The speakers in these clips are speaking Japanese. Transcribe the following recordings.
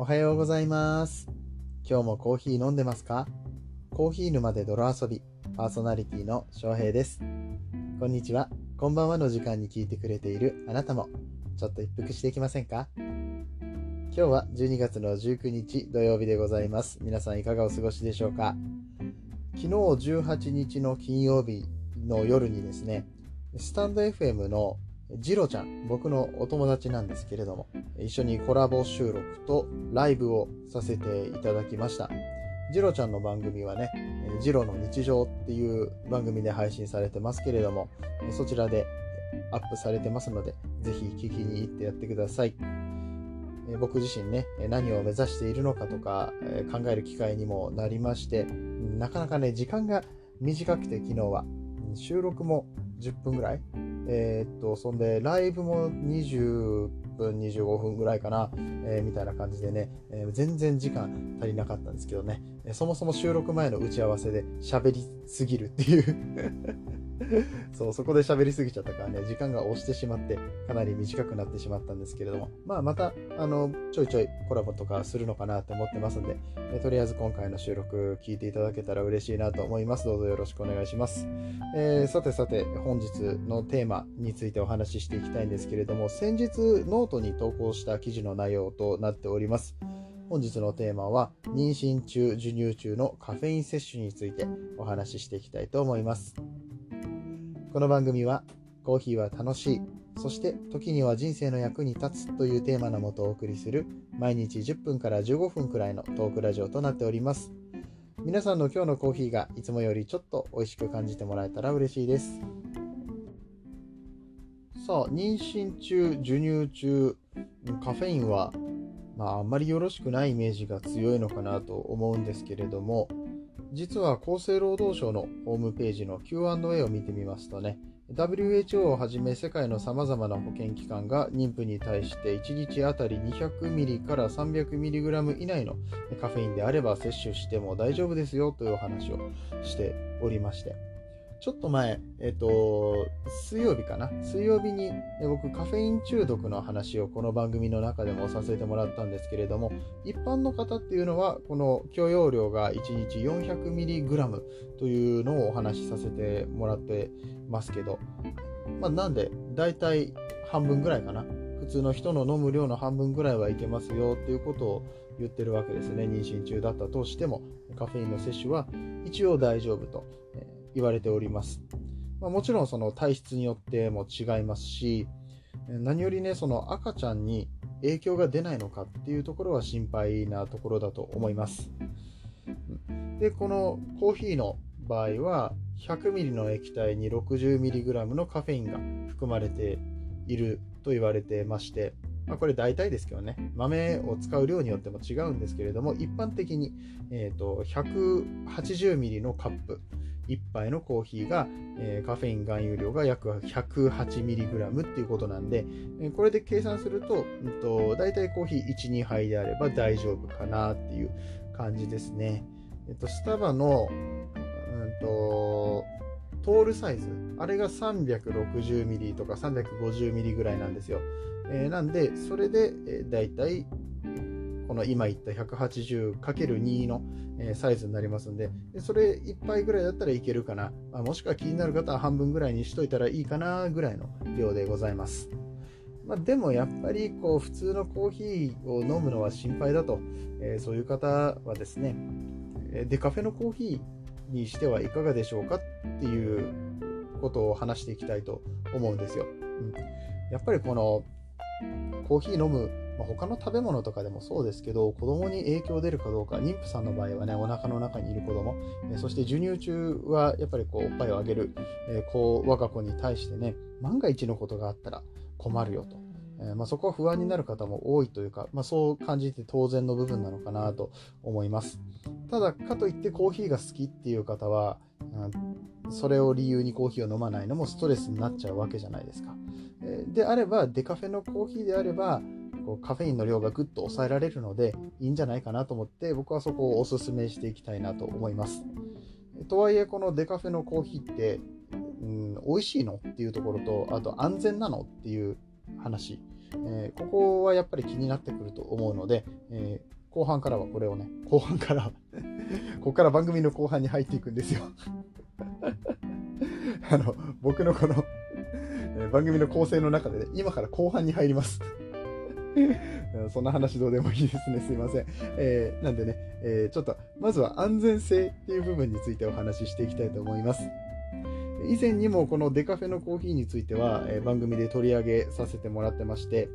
おはようございます。今日もコーヒー飲んでますか？コーヒー沼で泥遊び、パーソナリティの翔平です。こんにちは、こんばんはの時間に聞いてくれているあなたも、ちょっと一服していきませんか？今日は12月の19日土曜日でございます。皆さんいかがお過ごしでしょうか？昨日18日の金曜日の夜にですね、スタンド FM のジロちゃん、僕のお友達なんですけれども、一緒にコラボ収録とライブをさせていただきました。ジロちゃんの番組はね、ジロの日常っていう番組で配信されてますけれども、そちらでアップされてますので、ぜひ聞きに行ってやってください。僕自身ね、何を目指しているのかとか考える機会にもなりまして、なかなかね、時間が短くて昨日は、収録も10分ぐらいえー、っと、そんで、ライブも20分、25分ぐらいかな、えー、みたいな感じでね、えー、全然時間足りなかったんですけどね、えそもそも収録前の打ち合わせで喋りすぎるっていう。そう、そこで喋りすぎちゃったからね、時間が押してしまって、かなり短くなってしまったんですけれども、まあ、また、あの、ちょいちょいコラボとかするのかなと思ってますんで、えとりあえず今回の収録聞いていただけたら嬉しいなと思います。どうぞよろしくお願いします。えー、さてさて、本日のテーマについてお話ししていきたいんですけれども、先日ノートに投稿した記事の内容となっております。本日のテーマは、妊娠中、授乳中のカフェイン摂取についてお話ししていきたいと思います。この番組は、コーヒーは楽しい、そして時には人生の役に立つというテーマのもとお送りする、毎日10分から15分くらいのトークラジオとなっております。皆さんの今日のコーヒーがいつもよりちょっと美味しく感じてもらえたら嬉しいです。さあ、妊娠中、授乳中、カフェインは、まあ、あんまりよろしくないイメージが強いのかなと思うんですけれども、実は厚生労働省のホームページの Q&A を見てみますとね、WHO をはじめ世界のさまざまな保健機関が妊婦に対して1日あたり 200mg から 300mg 以内のカフェインであれば摂取しても大丈夫ですよというお話をしておりまして。ちょっと前、えっと、水曜日かな？水曜日に僕カフェイン中毒の話をこの番組の中でもさせてもらったんですけれども一般の方っていうのはこの許容量が1日 400mg というのをお話しさせてもらってますけど、まあ、なんで大体半分ぐらいかな？普通の人の飲む量の半分ぐらいはいけますよっていうことを言ってるわけですね。妊娠中だったとしてもカフェインの摂取は一応大丈夫と。言われております、まあ、もちろんその体質によっても違いますし何よりねその赤ちゃんに影響が出ないのかっていうところは心配なところだと思います。でこのコーヒーの場合は 100ml の液体に 60mg のカフェインが含まれていると言われてまして、まあ、これ大体ですけどね豆を使う量によっても違うんですけれども一般的に、えーと、180ml のカップ1杯のコーヒーが、えー、カフェイン含有量が約 108mg っていうことなんで、え、これで計算すると,、うんと、大体コーヒー12杯であれば大丈夫かなっていう感じですね。えっと、スタバのうんと、トールサイズ、あれが 360ml とか 350ml ぐらいなんですよ。えー、なんで、それで、えー、だいたいこの今言った 180×2 の、え、サイズになりますんで、それ1杯ぐらいだったらいけるかな。まあ、もしくは気になる方は半分ぐらいにしといたらいいかなぐらいの量でございます。まあ、でもやっぱりこう普通のコーヒーを飲むのは心配だと、えそういう方はですね、デカフェのコーヒーにしてはいかがでしょうかっていうことを話していきたいと思うんですよ。うん、やっぱりこのコーヒー飲む、まあ、他の食べ物とかでもそうですけど子供に影響出るかどうか妊婦さんの場合はねお腹の中にいる子供えそして授乳中はやっぱりこうおっぱいをあげる、えー、子我が子に対してね万が一のことがあったら困るよと。えー、まあ、そこは不安になる方も多いというか、まあ、そう感じて当然の部分なのかなと思います。ただ、かといってコーヒーが好きっていう方は、うん、それを理由にコーヒーを飲まないのもストレスになっちゃうわけじゃないですか。えー、であれば、デカフェのコーヒーであれば、こうカフェインの量がぐっと抑えられるのでいいんじゃないかなと思って僕はそこをおすすめしていきたいなと思います。とはいえこのデカフェのコーヒーって、うん、美味しいのっていうところとあと安全なのっていう話。えー、ここはやっぱり気になってくると思うので、えー、後半からはこれをね、後半から ここから番組の後半に入っていくんですよ。あの、僕のこの番組の構成の中で、ね、今から後半に入ります。そんな話どうでもいいですね。すいません。えー、なんでね、えー、ちょっと、まずは安全性っていう部分についてお話ししていきたいと思います。以前にもこのデカフェのコーヒーについては、えー、番組で取り上げさせてもらってまして、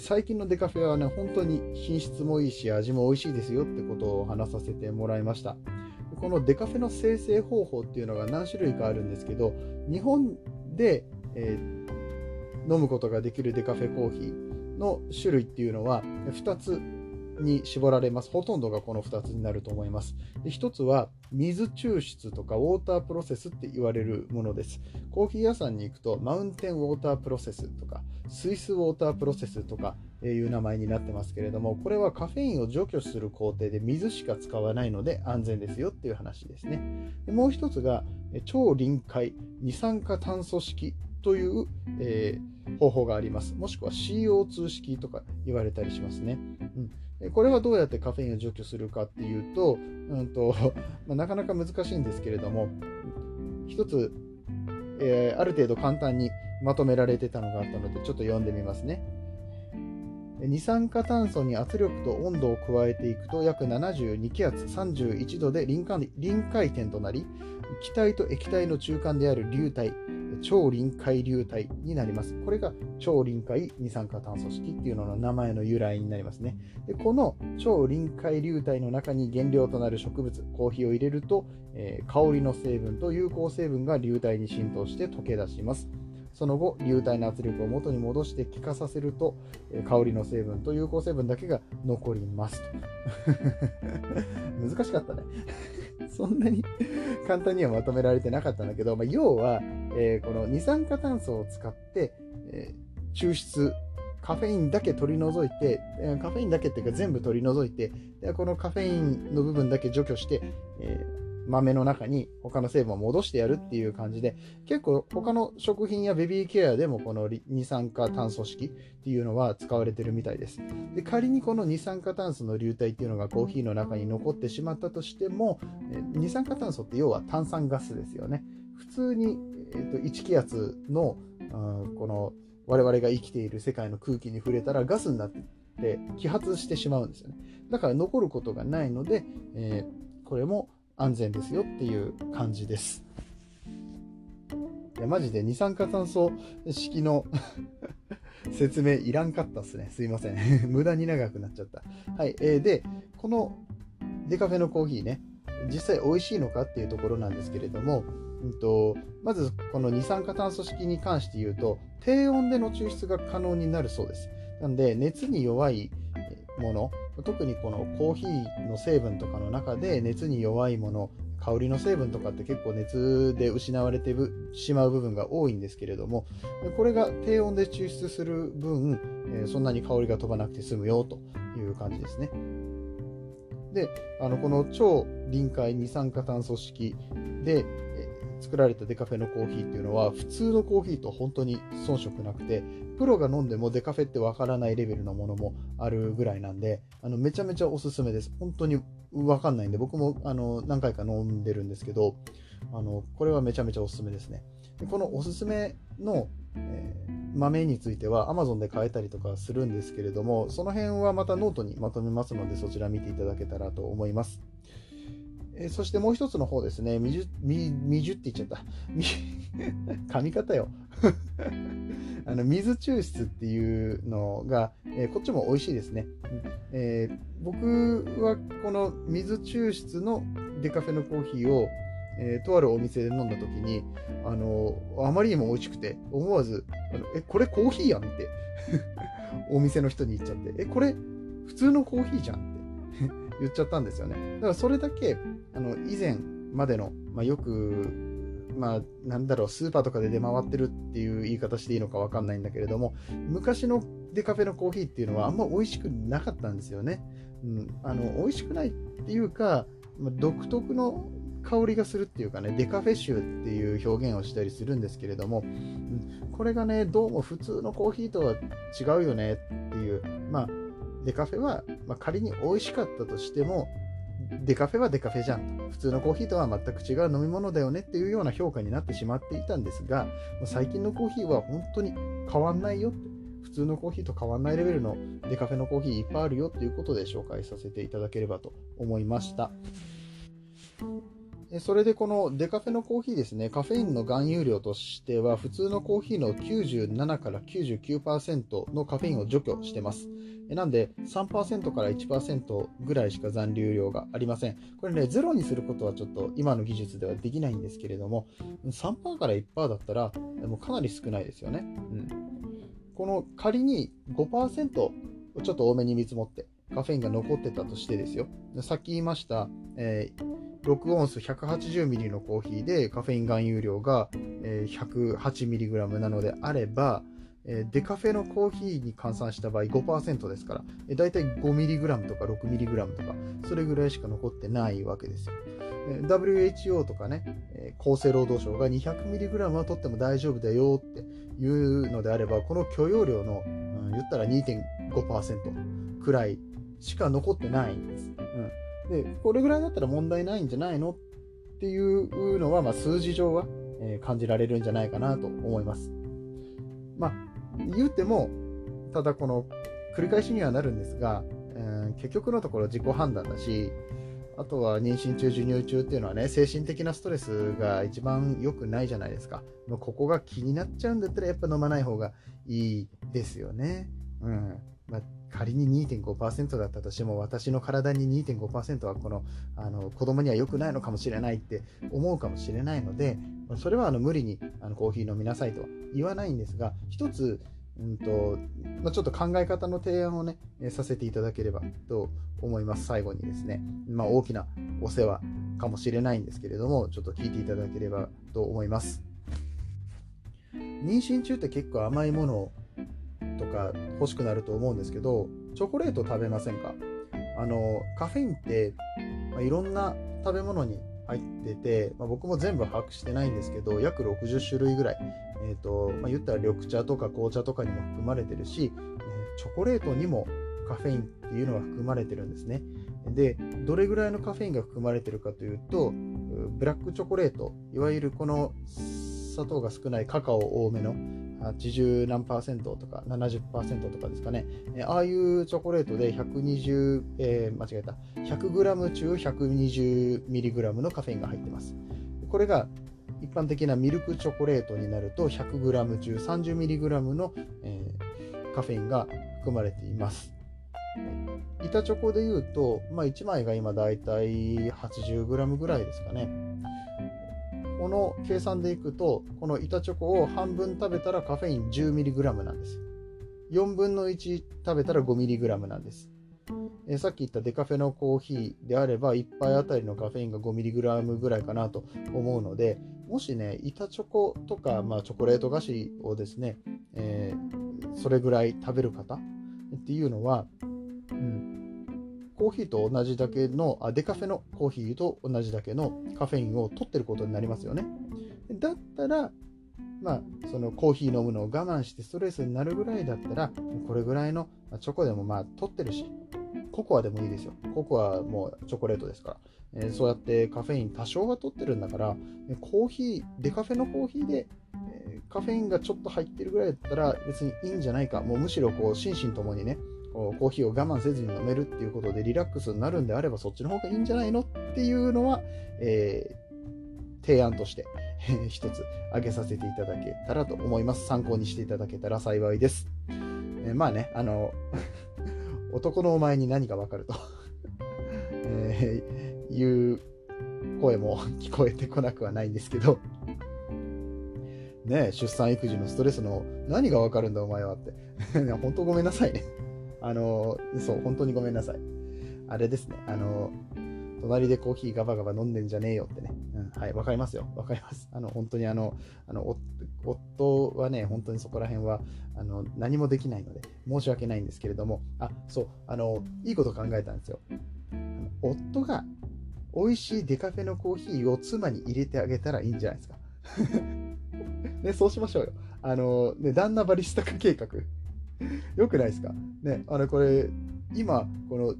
最近のデカフェはね、本当に品質もいいし、味も美味しいですよってことを話させてもらいました。このデカフェの生成方法っていうのが何種類かあるんですけど、日本で、えー、飲むことができるデカフェコーヒー、の種類っていうのは2つに絞られます。ほとんどがこの2つになると思います。で1つは水抽出とかウォータープロセスって言われるものです。コーヒー屋さんに行くとマウンテンウォータープロセスとかスイスウォータープロセスとかいう名前になってますけれども、これはカフェインを除去する工程で水しか使わないので安全ですよっていう話ですね。でもう1つが超臨界二酸化炭素式という、えー、方法があります。もしくは CO2 式とか言われたりしますね。うん、これはどうやってカフェインを除去するかっていうと、うんと まあ、なかなか難しいんですけれども、一つ、えー、ある程度簡単にまとめられてたのがあったので、ちょっと読んでみますね。二酸化炭素に圧力と温度を加えていくと約72気圧31度で臨界点となり気体と液体の中間である流体超臨界流体になります。これが超臨界二酸化炭素式っていうのの名前の由来になりますね。でこの超臨界流体の中に原料となる植物、コーヒーを入れると、えー、香りの成分と有効成分が流体に浸透して溶け出します。その後、流体の圧力を元に戻して気化させると、香りの成分と有効成分だけが残ります。と 難しかったね。そんなに 簡単にはまとめられてなかったんだけど、まあ、要は、えー、この二酸化炭素を使って、えー、抽出カフェインだけ取り除いて、カフェインだけっていうか全部取り除いて、でこのカフェインの部分だけ除去して、えー豆の中に他の成分を戻してやるっていう感じで、結構他の食品やベビーケアでもこの二酸化炭素式っていうのは使われてるみたいです。で仮にこの二酸化炭素の流体っていうのがコーヒーの中に残ってしまったとしても、二酸化炭素って要は炭酸ガスですよね。普通に、えー、と1気圧のこの我々が生きている世界の空気に触れたらガスになって揮発してしまうんですよね。だから残ることがないので、えー、これも安全ですよっていう感じです。いや、マジで二酸化炭素式の 説明いらんかったっすね。すいません。無駄に長くなっちゃった。はい。えー、で、このデカフェのコーヒーね、実際美味しいのかっていうところなんですけれども、うんと、まずこの二酸化炭素式に関して言うと、低温での抽出が可能になるそうです。なんで、熱に弱いもの、特にこのコーヒーの成分とかの中で熱に弱いもの、香りの成分とかって結構熱で失われてしまう部分が多いんですけれども、これが低温で抽出する分、そんなに香りが飛ばなくて済むよという感じですね。で、あのこの超臨界二酸化炭素式で、作られたデカフェのコーヒーっていうのは普通のコーヒーと本当に遜色なくてプロが飲んでもデカフェってわからないレベルのものもあるぐらいなんであのめちゃめちゃおすすめです。本当にわかんないんで僕もあの何回か飲んでるんですけどあのこれはめちゃめちゃおすすめですね。でこのおすすめの、えー、豆については Amazon で買えたりとかするんですけれどもその辺はまたノートにまとめますのでそちら見ていただけたらと思います。えそしてもう一つの方ですね、水、水って言っちゃった。み 噛み方よ。あの水抽出っていうのが、え、こっちも美味しいですね、えー、僕はこの水抽出のデカフェのコーヒーを、えー、とあるお店で飲んだ時にあのあまりにも美味しくて思わずあのえこれコーヒーやんって お店の人に言っちゃってえこれ普通のコーヒーじゃんって言っちゃったんですよね。だからそれだけあの以前までの、まあ、よく、まあ、なんだろう、スーパーとかで出回ってるっていう言い方していいのかわかんないんだけれども、昔のデカフェのコーヒーっていうのはあんま美味しくなかったんですよね。うん、あの美味しくないっていうか、まあ、独特の香りがするっていうかね、デカフェ臭っていう表現をしたりするんですけれども、うん、これがね、どうも普通のコーヒーとは違うよねっていう、まあ、デカフェは、まあ、仮に美味しかったとしても、デカフェはデカフェじゃん普通のコーヒーとは全く違う飲み物だよねっていうような評価になってしまっていたんですが、最近のコーヒーは本当に変わんないよって。普通のコーヒーと変わんないレベルのデカフェのコーヒーいっぱいあるよっていうことで紹介させていただければと思いました。それでこのデカフェのコーヒーですね、カフェインの含有量としては、普通のコーヒーの97から99%のカフェインを除去してます。なんで3%から1%ぐらいしか残留量がありません。これね、ゼロにすることはちょっと今の技術ではできないんですけれども、3%から1%だったらもうかなり少ないですよね。うん、この仮に5%ちょっと多めに見積もってカフェインが残ってたとしてですよ。さっき言いました、えー6オンス 180ml のコーヒーでカフェイン含有量が 108mg なのであれば、デカフェのコーヒーに換算した場合5%ですから、だいたい 5mg とか 6mg とか、それぐらいしか残ってないわけですよ。WHO とかね、厚生労働省が 200mg は取っても大丈夫だよっていうのであれば、この許容量の、うん、言ったら2.5%くらいしか残ってないんです。で、これぐらいだったら問題ないんじゃないのっていうのは、まあ、数字上は、え、感じられるんじゃないかなと思います。まあ、言うても、ただこの繰り返しにはなるんですが、えー、結局のところ自己判断だし、あとは妊娠中、授乳中っていうのはね、精神的なストレスが一番良くないじゃないですか。ここが気になっちゃうんだったらやっぱ飲まない方がいいですよね。うん。まあ、仮に2.5%だったとしても私の体に2.5%はこのあの子供には良くないのかもしれないって思うかもしれないのでそれはあの無理にあのコーヒー飲みなさいとは言わないんですが一つうんとまあ、ちょっと考え方の提案をね、させていただければと思います。最後にですね、まあ、大きなお世話かもしれないんですけれども、ちょっと聞いていただければと思います。妊娠中って結構甘いものをとか欲しくなると思うんですけどチョコレート食べませんか？あのカフェインって、まあ、いろんな食べ物に入ってて、まあ、僕も全部把握してないんですけど約60種類ぐらい、えーとまあ、言ったら緑茶とか紅茶とかにも含まれてるし、えー、チョコレートにもカフェインっていうのが含まれてるんですね。でどれぐらいのカフェインが含まれてるかというとブラックチョコレートいわゆるこの砂糖が少ないカカオ多めの80何パーセントとか70%とかですかね、えああいうチョコレートで120、えー、間違えた。100g 中 120mg のカフェインが入ってます。これが一般的なミルクチョコレートになると 100g 中 30mg の、えー、カフェインが含まれています。板チョコでいうと、まあ、1枚が今だいたい 80g ぐらいですかね。この計算でいくと、この板チョコを半分食べたらカフェイン 10mg なんです。4分の1食べたら 5mg なんです。えさっき言ったデカフェのコーヒーであれば、1杯あたりのカフェインが 5mg ぐらいかなと思うので、もしね、板チョコとか、まあ、チョコレート菓子をですね、えー、それぐらい食べる方っていうのは、うん、コーヒーと同じだけのあデカフェのコーヒーと同じだけのカフェインを取ってることになりますよね。だったら、まあ、そのコーヒー飲むのを我慢してストレスになるぐらいだったら、これぐらいのチョコでもまあ取ってるし、ココアでもいいですよ。ココアはもうチョコレートですから。えー、そうやってカフェイン多少は取ってるんだから、コーヒー、デカフェのコーヒーで、えー、カフェインがちょっと入ってるぐらいだったら別にいいんじゃないか。もうむしろこう心身ともにね、コーヒーを我慢せずに飲めるっていうことでリラックスになるんであればそっちの方がいいんじゃないのっていうのは、えー、提案として 一つ挙げさせていただけたらと思います。参考にしていただけたら幸いです。えー、まあね、あの 男のお前に何がわかると えー、いう声も聞こえてこなくはないんですけどね出産育児のストレスの何がわかるんだお前はって本当ごめんなさいねあの、そう、本当にごめんなさい。あれですね、あの、隣でコーヒーガバガバ飲んでんじゃねえよってね。うん、はい、わかりますよ。わかります。あの、本当にあの、あの夫はね、本当にそこら辺はあの何もできないので、申し訳ないんですけれども、あ、そう、あの、いいこと考えたんですよ。あの夫が美味しいデカフェのコーヒーを妻に入れてあげたらいいんじゃないですか。ね、そうしましょうよ。あの、ね、旦那バリスタ化計画。よくないですか？ね、あの、これ、今、この、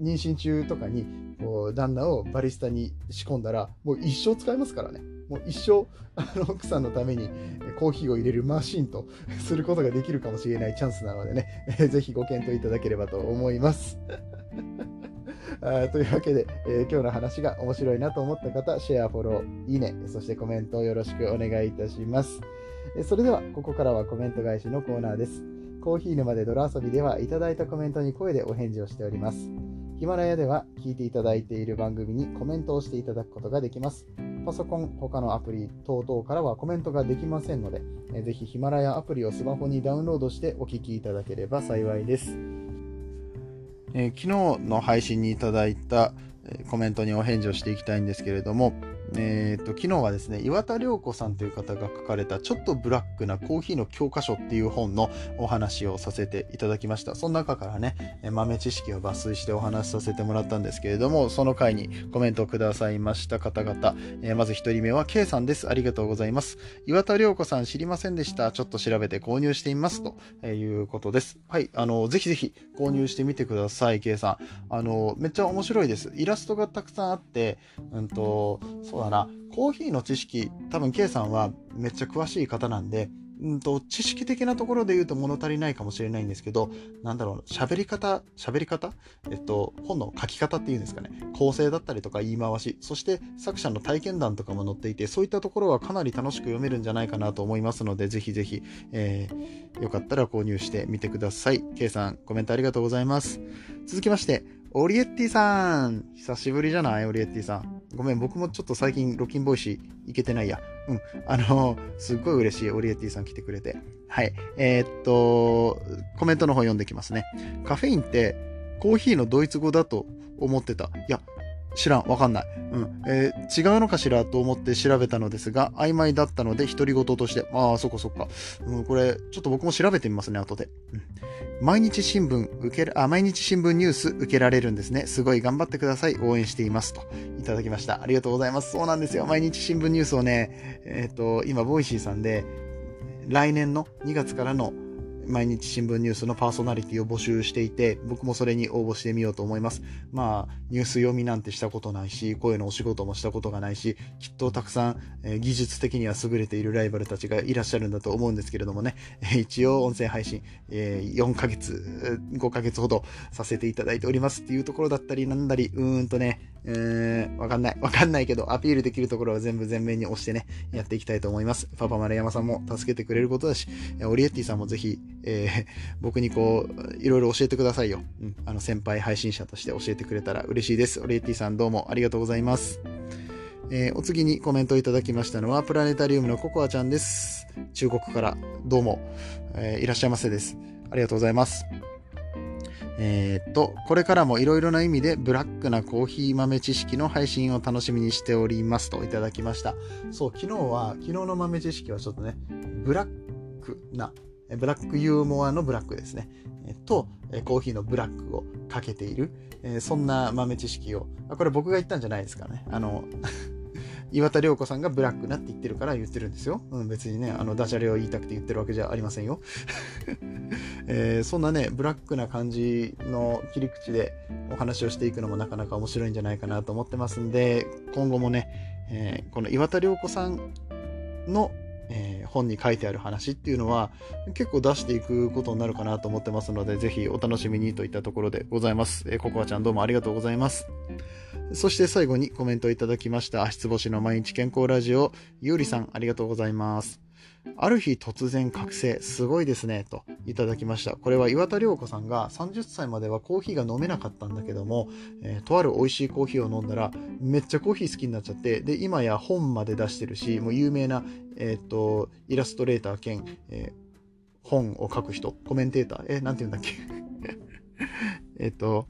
妊娠中とかに、こう、旦那をバリスタに仕込んだら、もう一生使えますからね。もう一生、あの、奥さんのためにコーヒーを入れるマシンとすることができるかもしれないチャンスなのでね、ぜひご検討いただければと思います。あというわけで、えー、今日の話が面白いなと思った方、シェア、フォロー、いいね、そしてコメントをよろしくお願いいたします。それでは、ここからはコメント返しのコーナーです。コーヒー沼で泥遊びではいただいたコメントに声でお返事をしております。ヒマラヤでは聞いていただいている番組にコメントをしていただくことができます。パソコン、他のアプリ等々からはコメントができませんので、ぜひヒマラヤアプリをスマホにダウンロードしてお聞きいただければ幸いです。えー、昨日の配信にいただいたコメントにお返事をしていきたいんですけれども、えーと、昨日はですね岩田涼子さんという方が書かれた「ちょっとブラックなコーヒーの教科書」っていう本のお話をさせていただきました。その中からね豆知識を抜粋してお話しさせてもらったんですけれどもその回にコメントをくださいました方々、えー、まず1人目は K さんです。ありがとうございます。岩田涼子さん知りませんでした。ちょっと調べて購入してみます。ということです。はいあのぜひぜひ購入してみてください K さん。あのめっちゃ面白いです。イラストがたくさんあってうんとそうだな、コーヒーの知識、多分 K さんはめっちゃ詳しい方なんで、うんと、知識的なところで言うと物足りないかもしれないんですけど、なんだろう、喋り方、喋り方？えっと、本の書き方っていうんですかね。構成だったりとか言い回し、そして作者の体験談とかも載っていて、そういったところはかなり楽しく読めるんじゃないかなと思いますので、ぜひぜひ、えー、よかったら購入してみてください。K さん、コメントありがとうございます。続きまして、オリエッティさん久しぶりじゃない？オリエッティさん。ごめん、僕もちょっと最近ロッキンボイシー行けてないや。うん。あの、すっごい嬉しい。オリエッティさん来てくれて。はい。えー、っと、コメントの方読んできますね。カフェインってコーヒーのドイツ語だと思ってた。いや、知らん、わかんない。うん。えー、違うのかしらと思って調べたのですが、曖昧だったので、独り言として。ああ、そっかそっか。うん、これ、ちょっと僕も調べてみますね、後で。うん。毎日新聞受け、あ、毎日新聞ニュース受けられるんですね。すごい頑張ってください。応援しています。と、いただきました。ありがとうございます。そうなんですよ。毎日新聞ニュースをね、えっ、ー、と、今、 Voicy さんで、来年の2月からの毎日新聞ニュースのパーソナリティを募集していて、僕もそれに応募してみようと思います。まあ、ニュース読みなんてしたことないし、声のお仕事もしたことがないし、きっとたくさん、えー、技術的には優れているライバルたちがいらっしゃるんだと思うんですけれどもね、一応音声配信、えー、4ヶ月、5ヶ月ほどさせていただいておりますっていうところだったりなんだり、うーんとね、えー、わかんない。わかんないけど、アピールできるところは全部全面に押してね、やっていきたいと思います。パパ丸山さんも助けてくれることだし、オリエッティさんもぜひ、えー、僕にこう、いろいろ教えてくださいよ。うん、あの、先輩配信者として教えてくれたら嬉しいです。オリエッティさんどうもありがとうございます。えー、お次にコメントいただきましたのは、プラネタリウムのココアちゃんです。中国からどうも、えー、いらっしゃいませです。ありがとうございます。えー、っと、これからもいろいろな意味でブラックなコーヒー豆知識の配信を楽しみにしておりますといただきました。そう、昨日は、昨日の豆知識はちょっとね、ブラックな、ブラックユーモアのブラックですね。と、コーヒーのブラックをかけている、そんな豆知識を、これ僕が言ったんじゃないですかね。あの、岩田涼子さんがブラックなって言ってるから言ってるんですよ。うん、別にね、あの、ダジャレを言いたくて言ってるわけじゃありませんよ。えー、そんなね、ブラックな感じの切り口でお話をしていくのもなかなか面白いんじゃないかなと思ってますんで、今後もね、えー、この岩田涼子さんのえー、本に書いてある話っていうのは結構出していくことになるかなと思ってますので、ぜひお楽しみにといったところでございます。えー、ココアちゃんどうもありがとうございます。そして最後にコメントいただきました。足つぼしの毎日健康ラジオ、ゆうりさんありがとうございます。ある日突然覚醒、すごいですね、といただきました。これは岩田涼子さんが30歳まではコーヒーが飲めなかったんだけども、えー、とある美味しいコーヒーを飲んだら、めっちゃコーヒー好きになっちゃって、で、今や本まで出してるし、もう有名な、えっ、と、イラストレーター兼、えー、本を書く人、コメンテーター、えなんて言うんだっけ？えっと、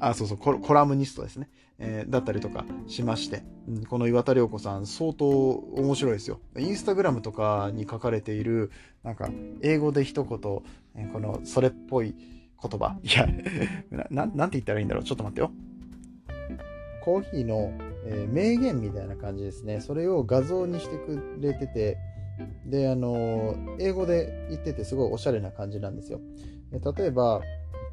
あ、そうそうコ、ラムニストですね。えー、だったりとかしまして、うん、この岩田涼子さん相当面白いですよ。インスタグラムとかに書かれている、なんか、英語で一言、えー、この、それっぽい言葉。いや な、なんて言ったらいいんだろう。ちょっと待ってよ。コーヒーの、えー、名言みたいな感じですね。それを画像にしてくれてて、で、あの、英語で言っててすごいおしゃれな感じなんですよ。例えば、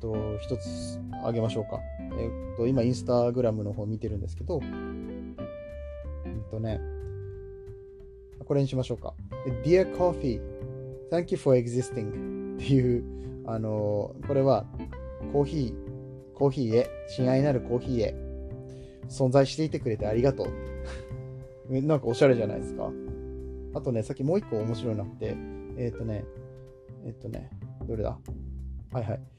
と、一つあげましょうか。えっと、今、インスタグラムの方見てるんですけど、えっとね、これにしましょうか。Dear Coffee, thank you for existing っていう、あの、これは、コーヒー、コーヒーへ、親愛なるコーヒーへ、存在していてくれてありがとう。なんかおしゃれじゃないですか。あとね、さっきもう一個面白いなって、えっ、とね、えっ、とね、どれだ？はいはい。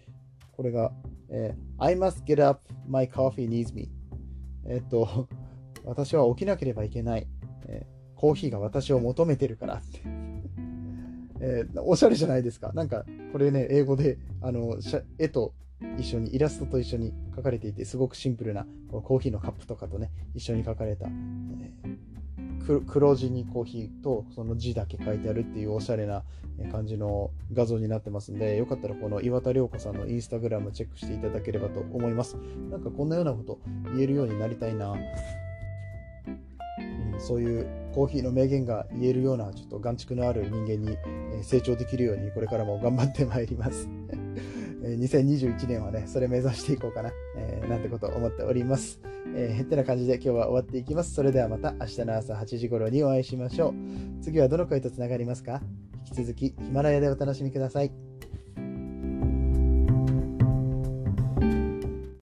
これが、えー、I must get up, my coffee needs me. えっ、と、私は起きなければいけない。えー、コーヒーが私を求めてるからって。えー、おしゃれじゃないですか。なんか、これね、英語で、あの、絵と一緒に、イラストと一緒に書かれていて、すごくシンプルなコーヒーのカップとかとね、一緒に書かれた、えー、黒字にコーヒーとその字だけ書いてあるっていうおしゃれな感じの画像になってますんで、よかったらこの岩田涼子さんのインスタグラムチェックしていただければと思います。なんかこんなようなこと言えるようになりたいな。うんそういうコーヒーの名言が言えるようなちょっと眼蓄のある人間に成長できるようにこれからも頑張ってまいります。2021年はね、それ目指していこうかな、えー、なんてことを思っております。えー、ってな感じで今日は終わっていきます。それではまた明日の朝8時頃にお会いしましょう。次はどの声とつながりますか？引き続きヒマラヤでお楽しみください。